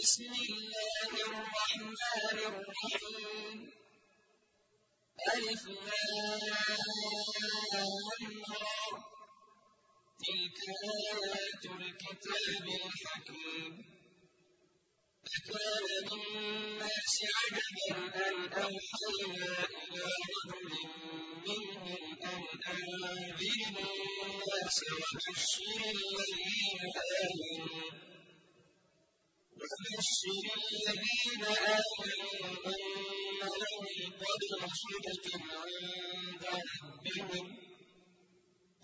بسم الله الرحمن الرحيم. ألف تلك آيات الكتاب الحكيم. أكان للناس عجبا أن أوحينا إلى رجل منهم أن أنذر الناس وبشر الذين آمنوا. وبشر الذين آمنوا أن لهم صدق عند ربهم.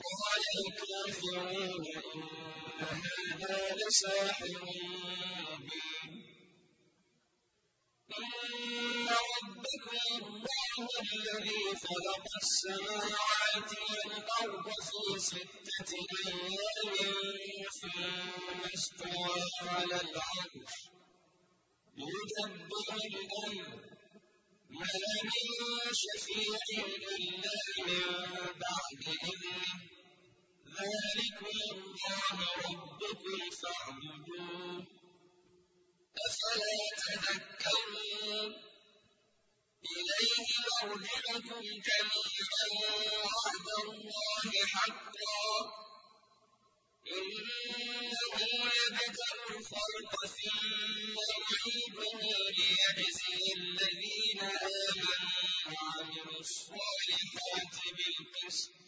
قال الكافرون إن هذا لساحر مبين. إن ربكم الله الذي خلق السماوات والأرض في ستة أيام ثم استوى على العرش يدبر الأمر ما من شفيع إلا من بعد إذنه ذلكم الله ربكم فاعبدوه أفلا تذكرون إليه مرجعكم جميعا وعد الله حقا. إنه يبدأ الخلق ثم يعيده ليجزي الذين آمنوا وعملوا الصالحات بالقسط.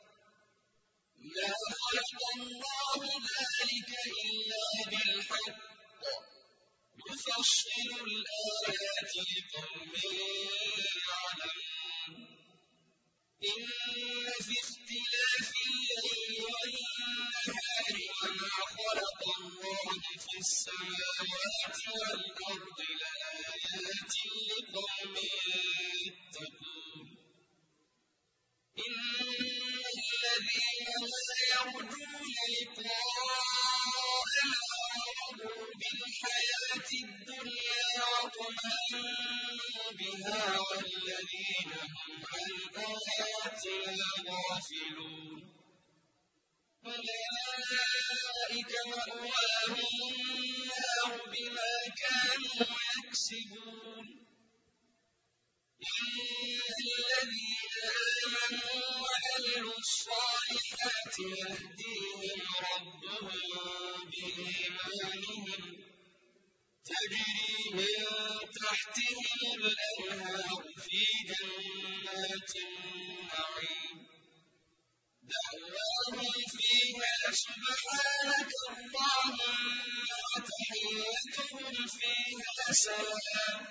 ما خلق الله ذلك إلا بالحق. يفصل الآيات لقوم يعلمون. إن في اختلاف الليل والنهار وما خلق الله في السماوات والأرض لآيات لقوم يتقون. الذين يرجون لقاءنا ورضوا بالحياة الدنيا واطمأنوا بها والذين هم عن آياتنا غافلون. أولئك مأواهم النار بما كانوا يكسبون. إن الذين آمنوا وعملوا الصالحات يهديهم ربهم بإيمانهم تجري من تحتهم الأنهار في جنات النعيم دعواهم فيها سبحانك اللهم وتحيتهم فيها سلام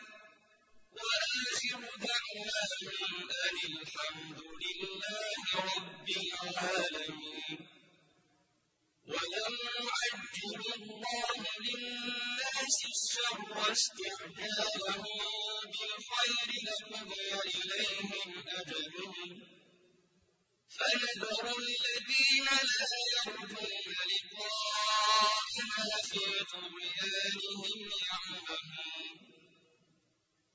وآخر دعواهم أن الحمد لله رب العالمين. ولم يعجل الله للناس الشر استعجالهم بالخير لقضي إليهم أجلهم. فنذر الذين لا يرجون لقاءنا في طغيانهم يعمهون.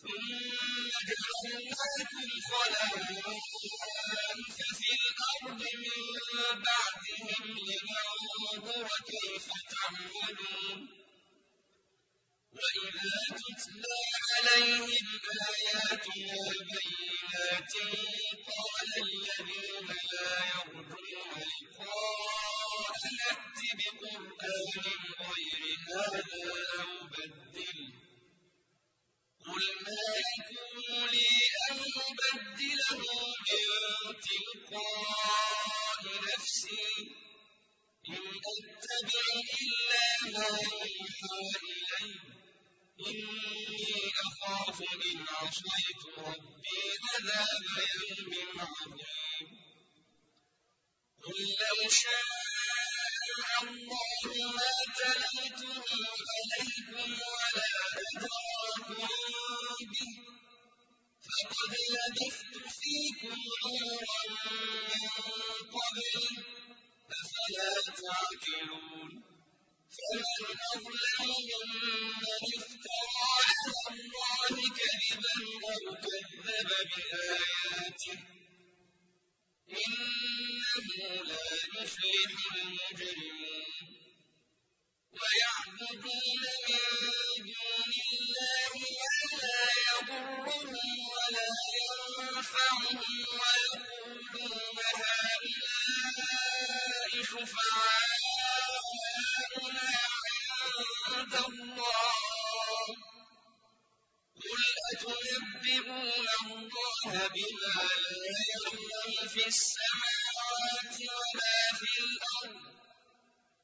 ثم وجعلناكم خلائف في الأرض من بعدهم لننظر كيف تعملون. وإذا تتلى عليهم آياتنا بينات قال الذين لا يرجون لقاء نأت بقرآن غير هذا أو بدله قل ما يكون لي أن أبدله من تلقاء نفسي إن أتبع إلا ما يوحى إلي إني أخاف إن عصيت ربي عذاب يوم عظيم قل لو شاء تليته عليكم ولا أدراكم به. فقد لبثت فيكم عمرا من قبل أفلا تعقلون؟ فمن أظلم ممن افترى على الله كذبا أو كذب بآياته. إنه لا يفلح المجرمون. ويعبدون من دون الله ما لا يضرهم ولا ينفعهم ويقولون هؤلاء شفعاؤنا عند الله. قل أتنبئون الله بما لا يعلم في السماوات ولا في الأرض؟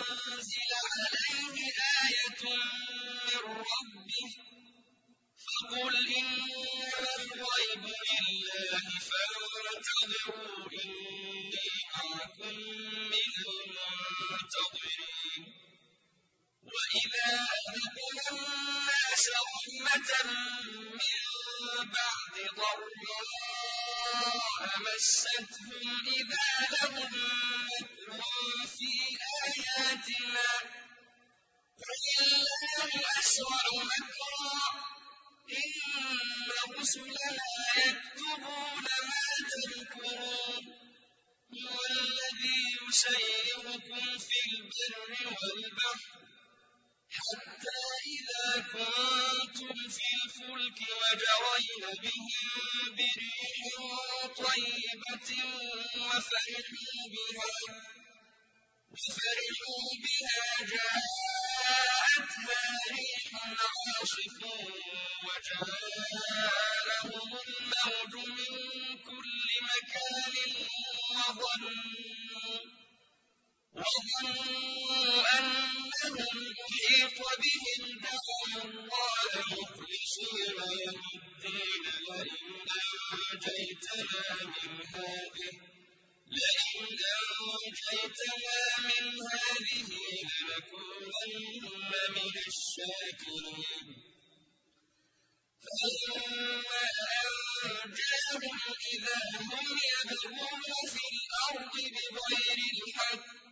أنزل عليه آية من ربه فقل إنما الغيب لله فانتظروا إني معكم من المنتظرين وإذا أذقنا الناس رحمة من بعد ضراء مستهم إذا لهم مكر في آياتنا قل الله مكرا إن رسلنا يكتبون ما تمكرون هو الذي يسيركم في البر الفلك وجرين بهم بريح طيبة وفرحوا بها بها جاءتها ريح عاصف وجاءهم الموج من كل مكان وظنوا وظنوا أنهم أحيط بهم دعوا الله مخلصين له الدين لئن أنجيتنا من هذه لنكونن من الشاكرين فلما أنجاهم إذا هم يبغون في الأرض بغير الحق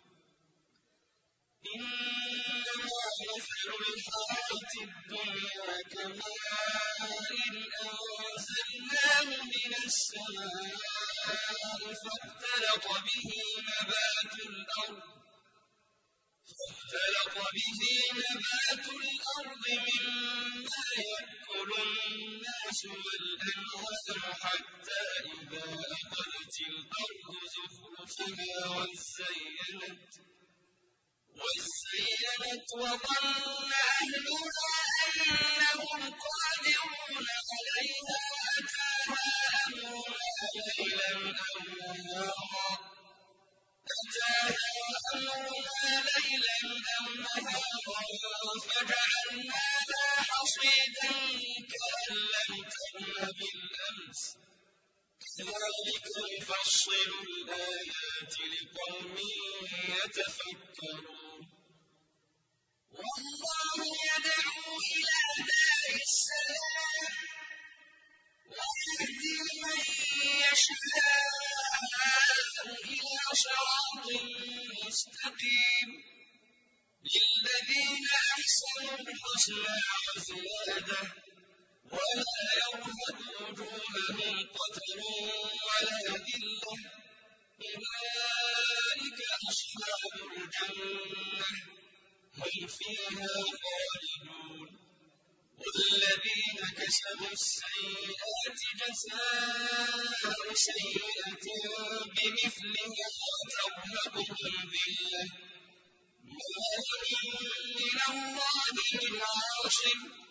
إنما مثل الحياة الدنيا كماء أنزلناه من السماء فاختلط به نبات الأرض فاختلط به نبات الأرض مما يأكل الناس والأنعام حتى إذا أخذت الأرض زخرفها وزينت وزينت وظن أهلها أنهم قادرون عليها أتاها أمرنا ليلا أو نهارا فجعلناها حصيدا كأن لم تغن بالأمس. كذلك نفصل الآيات لقوم يتفكرون. والله يدعو إلى دار السلام ويهدي من يشاء إلى صراط مستقيم للذين أحسنوا الحسنى وزيادة ولا يرهق وجوههم قتل ولا ذلة. أولئك أصحاب الجنة. هم فيها خالدون. والذين كسبوا السيئات جزاء سيئة بمثلها وترهقهم ذلة. ما من الله من عاصم.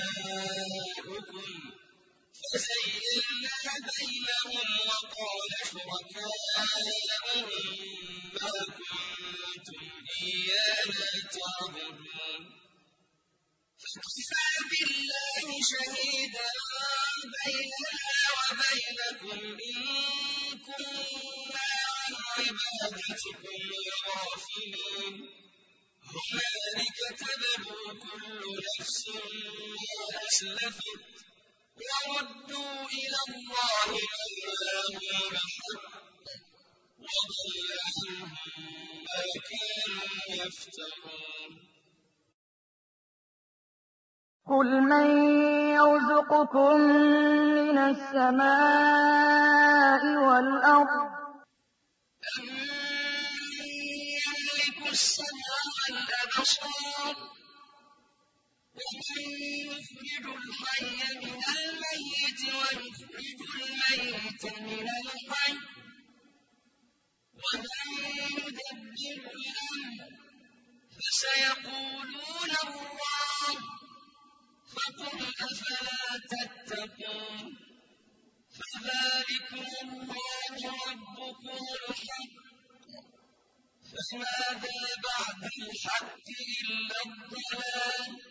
كل نفس ما أسلفت وردوا إلى الله مولاهم الحق وضل عنهم ما كانوا يفترون. قُلْ مَن يَرْزُقُكُم مِّنَ السَّمَاءِ وَالْأَرْضِ أَمَّن يَمْلِكُ السَّمْعَ وَالْأَبْصَارَ وَمَن يُخْرِجُ الْحَيَّ مِنَ الْمَيِّتِ وَيُخْرِجُ الْمَيِّتَ مِنَ الْحَيِّ. وَمَن يُدَبِّرُ الْأَمْرَ فَسَيَقُولُونَ اللَّهُ. فَقُلْ أَفَلَا تَتَّقُونَ؟ فَذَٰلِكُمُ اللَّهُ رَبُّكُمُ الْحَقُّ ۖ. فَمَاذَا بَعْدَ الْحَقِّ إِلَّا الضَّلَالُ ۖ؟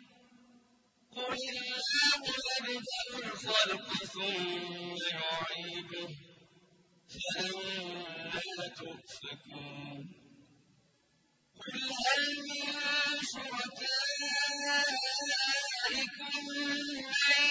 قُلِ اللَّهُ يَبْدَأُ الْخَلْقَ ثُمَّ يُعِيدُهُ ۖ فَأَنَّىٰ تُؤْفَكُونَ قُلْ هَلْ مِن شُرَكَائِكُم مَّن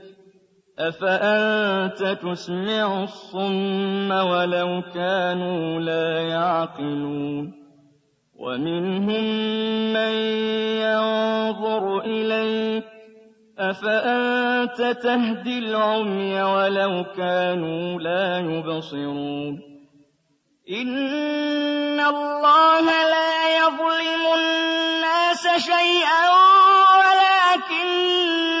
أَفَأَنتَ تُسْمِعُ الصُّمَّ وَلَوْ كَانُوا لَا يَعْقِلُونَ وَمِنْهُم مَّن يَنظُرُ إِلَيْكَ أَفَأَنتَ تَهْدِي الْعُمْيَ وَلَوْ كَانُوا لَا يُبْصِرُونَ إِنَّ اللَّهَ لَا يَظْلِمُ النَّاسَ شَيْئًا وَلَٰكِنَّ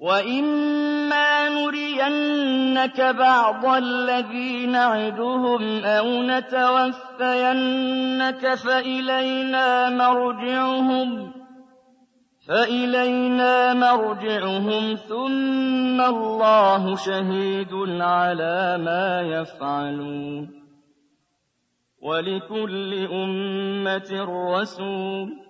وَإِمَّا نُرِيَنَّكَ بَعْضَ الَّذِي نَعِدُهُمْ أَوْ نَتَوَفَّيَنَّكَ فَإِلَيْنَا مَرْجِعُهُمْ فَإِلَيْنَا مَرْجِعُهُمْ ثُمَّ اللَّهُ شَهِيدٌ عَلَىٰ مَا يَفْعَلُونَ وَلِكُلِّ أُمَّةٍ رَّسُولٌ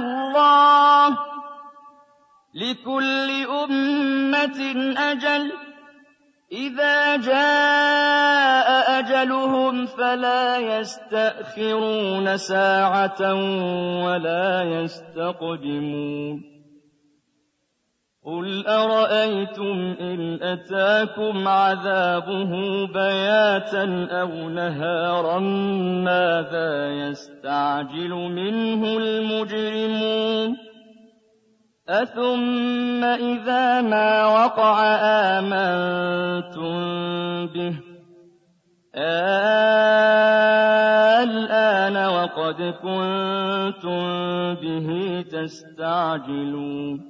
اللَّهُ ۗ لِكُلِّ أُمَّةٍ أَجَلٌ ۚ إِذَا جَاءَ أَجَلُهُمْ فَلَا يَسْتَأْخِرُونَ سَاعَةً ۖ وَلَا يَسْتَقْدِمُونَ قُلْ أَرَأَيْتُمْ إِنْ أَتَاكُمْ عَذَابُهُ بَيَاتًا أَوْ نَهَارًا مَّاذَا يَسْتَعْجِلُ مِنْهُ الْمُجْرِمُونَ أَثُمَّ إِذَا مَا وَقَعَ آمَنتُم بِهِ الْآنَ وَقَدْ كُنتُم بِهِ تَسْتَعْجِلُونَ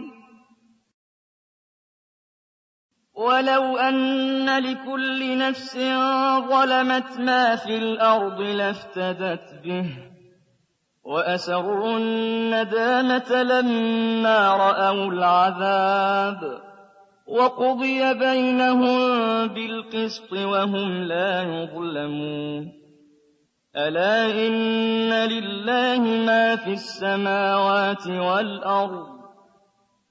وَلَوْ أَنَّ لِكُلِّ نَفْسٍ ظَلَمَتْ مَا فِي الْأَرْضِ لَافْتَدَتْ بِهِ وَأَسَرُّوا النَّدَامَةَ لَمَّا رَأَوُا الْعَذَابَ وَقُضِيَ بَيْنَهُم بِالْقِسْطِ وَهُمْ لَا يُظْلَمُونَ. أَلَا إِنَّ لِلَّهِ مَا فِي السَّمَاوَاتِ وَالْأَرْضِ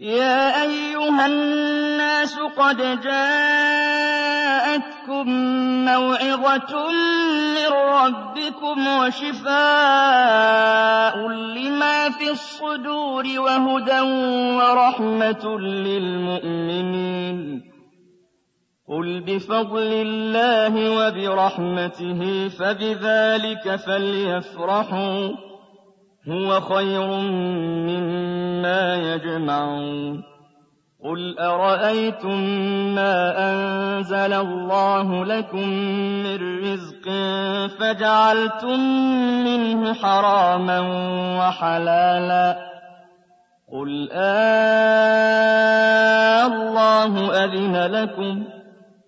يَا أَيُّهَا النَّاسُ قَدْ جَاءَتْكُم مَّوْعِظَةٌ مِّن رَّبِّكُمْ وَشِفَاءٌ لِّمَا فِي الصُّدُورِ وَهُدًى وَرَحْمَةٌ لِّلْمُؤْمِنِينَ. قُلْ بِفَضْلِ اللَّهِ وَبِرَحْمَتِهِ فَبِذَٰلِكَ فَلْيَفْرَحُوا. هُوَ خَيْرٌ مِّمَّا يَجْمَعُونَ. قُلْ أَرَأَيْتُم مَّا أَنزَلَ اللَّهُ لَكُم مِّن رِّزْقٍ فَجَعَلْتُم مِّنْهُ حَرَامًا وَحَلَالًا؟ قُلْ آللَّهُ أَذِنَ لَكُمْ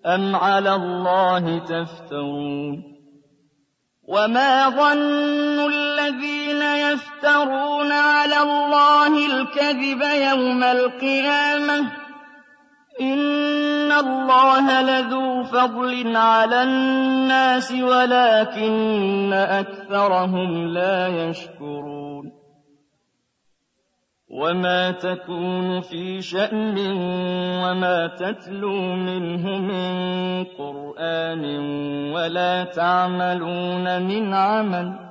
أَمْ عَلَى اللَّهِ تَفْتَرُونَ؟ وَمَا ظَنُّ الَّذِينَ يَفْتَرُونَ عَلَى اللَّهِ الْكَذِبَ يَوْمَ الْقِيَامَةِ ۗ. إِنَّ اللَّهَ لَذُو فَضْلٍ عَلَى النَّاسِ وَلَٰكِنَّ أَكْثَرَهُمْ لَا يَشْكُرُونَ. وَمَا تَكُونُ فِي شَأْنٍ وَمَا تَتْلُو مِنْهُ مِن قُرْآنٍ وَلَا تَعْمَلُونَ مِنْ عَمَلٍ.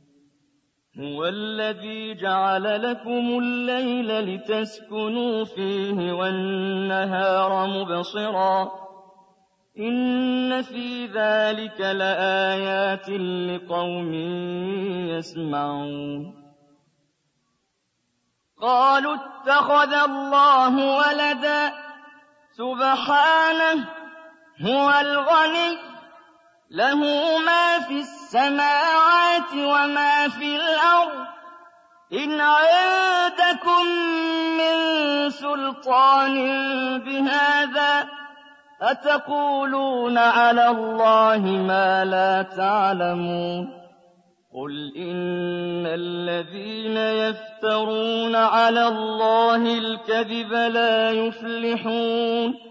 هُوَ الَّذِي جَعَلَ لَكُمُ اللَّيْلَ لِتَسْكُنُوا فِيهِ وَالنَّهَارَ مُبْصِرًا ۚ. إِنَّ فِي ذَٰلِكَ لَآيَاتٍ لِّقَوْمٍ يَسْمَعُونَ. قَالُوا اتَّخَذَ اللَّهُ وَلَدًا ۗ. سُبْحَانَهُ ۖ هُوَ الْغَنِيُّ. لَهُ مَا فِي السَّمَاوَاتِ وَمَا فِي الْأَرْضِ ۚ. إِنْ عِندَكُم مِّن سُلْطَانٍ بِهَٰذَا ۚ أَتَقُولُونَ عَلَى اللَّهِ مَا لَا تَعْلَمُونَ. قُلْ إِنَّ الَّذِينَ يَفْتَرُونَ عَلَى اللَّهِ الْكَذِبَ لَا يُفْلِحُونَ.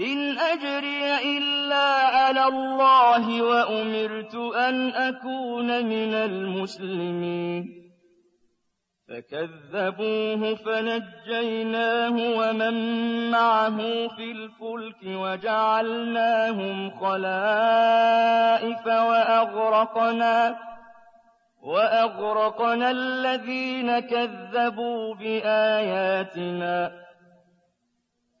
إن أجري إلا على الله وأمرت أن أكون من المسلمين. فكذبوه فنجيناه ومن معه في الفلك وجعلناهم خلائف وأغرقنا وأغرقنا الذين كذبوا بآياتنا.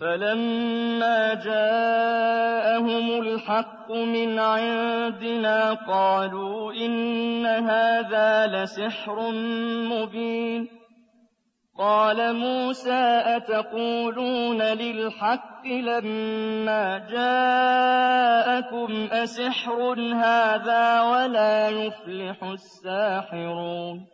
فَلَمَّا جَاءَهُمُ الْحَقُّ مِنْ عِندِنَا قَالُوا إِنَّ هَٰذَا لَسِحْرٌ مُّبِينٌ قَالَ مُوسَىٰ أَتَقُولُونَ لِلْحَقِّ لَمَّا جَاءَكُمْ أَسِحْرٌ هَٰذَا وَلَا يُفْلِحُ السَّاحِرُونَ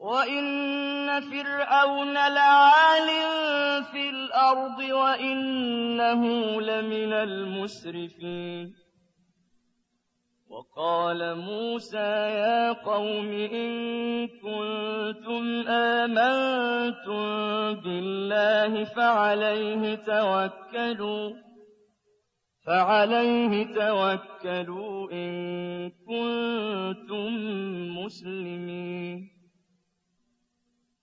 وَإِنَّ فِرْعَوْنَ لَعَالٍ فِي الْأَرْضِ وَإِنَّهُ لَمِنَ الْمُسْرِفِينَ وَقَالَ مُوسَىٰ يَا قَوْمِ إِن كُنتُمْ آمَنتُم بِاللَّهِ فَعَلَيْهِ تَوَكَّلُوا فَعَلَيْهِ تَوَكَّلُوا إِن كُنتُم مُّسْلِمِينَ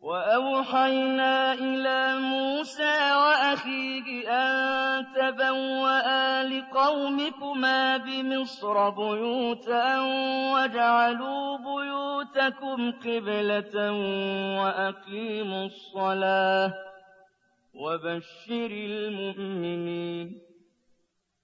وأوحينا إلى موسى وأخيه أن تبوأ لقومكما بمصر بيوتا واجعلوا بيوتكم قبلة وأقيموا الصلاة وبشر المؤمنين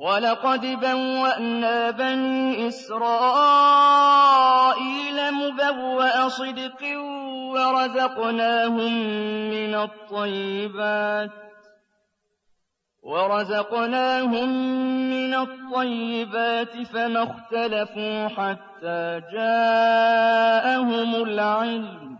وَلَقَدْ بَوَّأْنَا بَنِي إِسْرَائِيلَ مُبَوَّأَ صِدْقٍ وَرَزَقْنَاهُم مِّنَ الطَّيِّبَاتِ وَرَزَقْنَاهُم مِّنَ الطَّيِّبَاتِ فَمَا اخْتَلَفُوا حَتَّىٰ جَاءَهُمُ الْعِلْمُ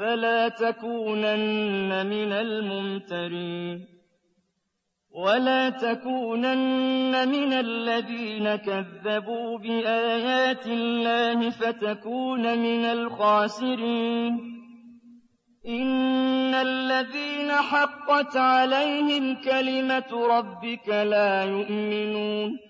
فلا تكونن من الممترين ولا تكونن من الذين كذبوا بآيات الله فتكون من الخاسرين. إن الذين حقت عليهم كلمة ربك لا يؤمنون.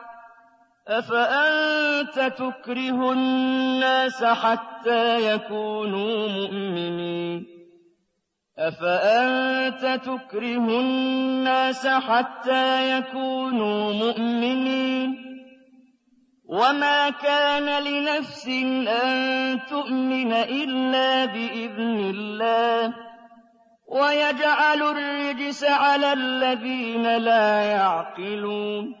أَفَأَنتَ تُكْرِهُ النَّاسَ حَتَّىٰ يَكُونُوا مُؤْمِنِينَ؟ أَفَأَنتَ تُكْرِهُ النَّاسَ حَتَّىٰ يَكُونُوا مُؤْمِنِينَ؟ وَمَا كَانَ لِنَفْسٍ أَن تُؤْمِنَ إِلَّا بِإِذْنِ اللَّهِ وَيَجْعَلُ الرِّجْسَ عَلَى الَّذِينَ لَا يَعْقِلُونَ.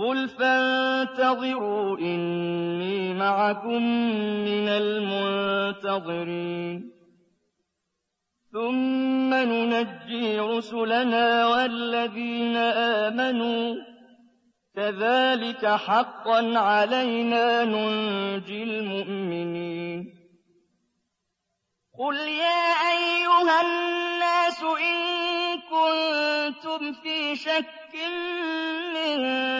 قل فانتظروا إني معكم من المنتظرين ثم ننجي رسلنا والذين آمنوا كذلك حقا علينا ننجي المؤمنين قل يا أيها الناس إن كنتم في شك من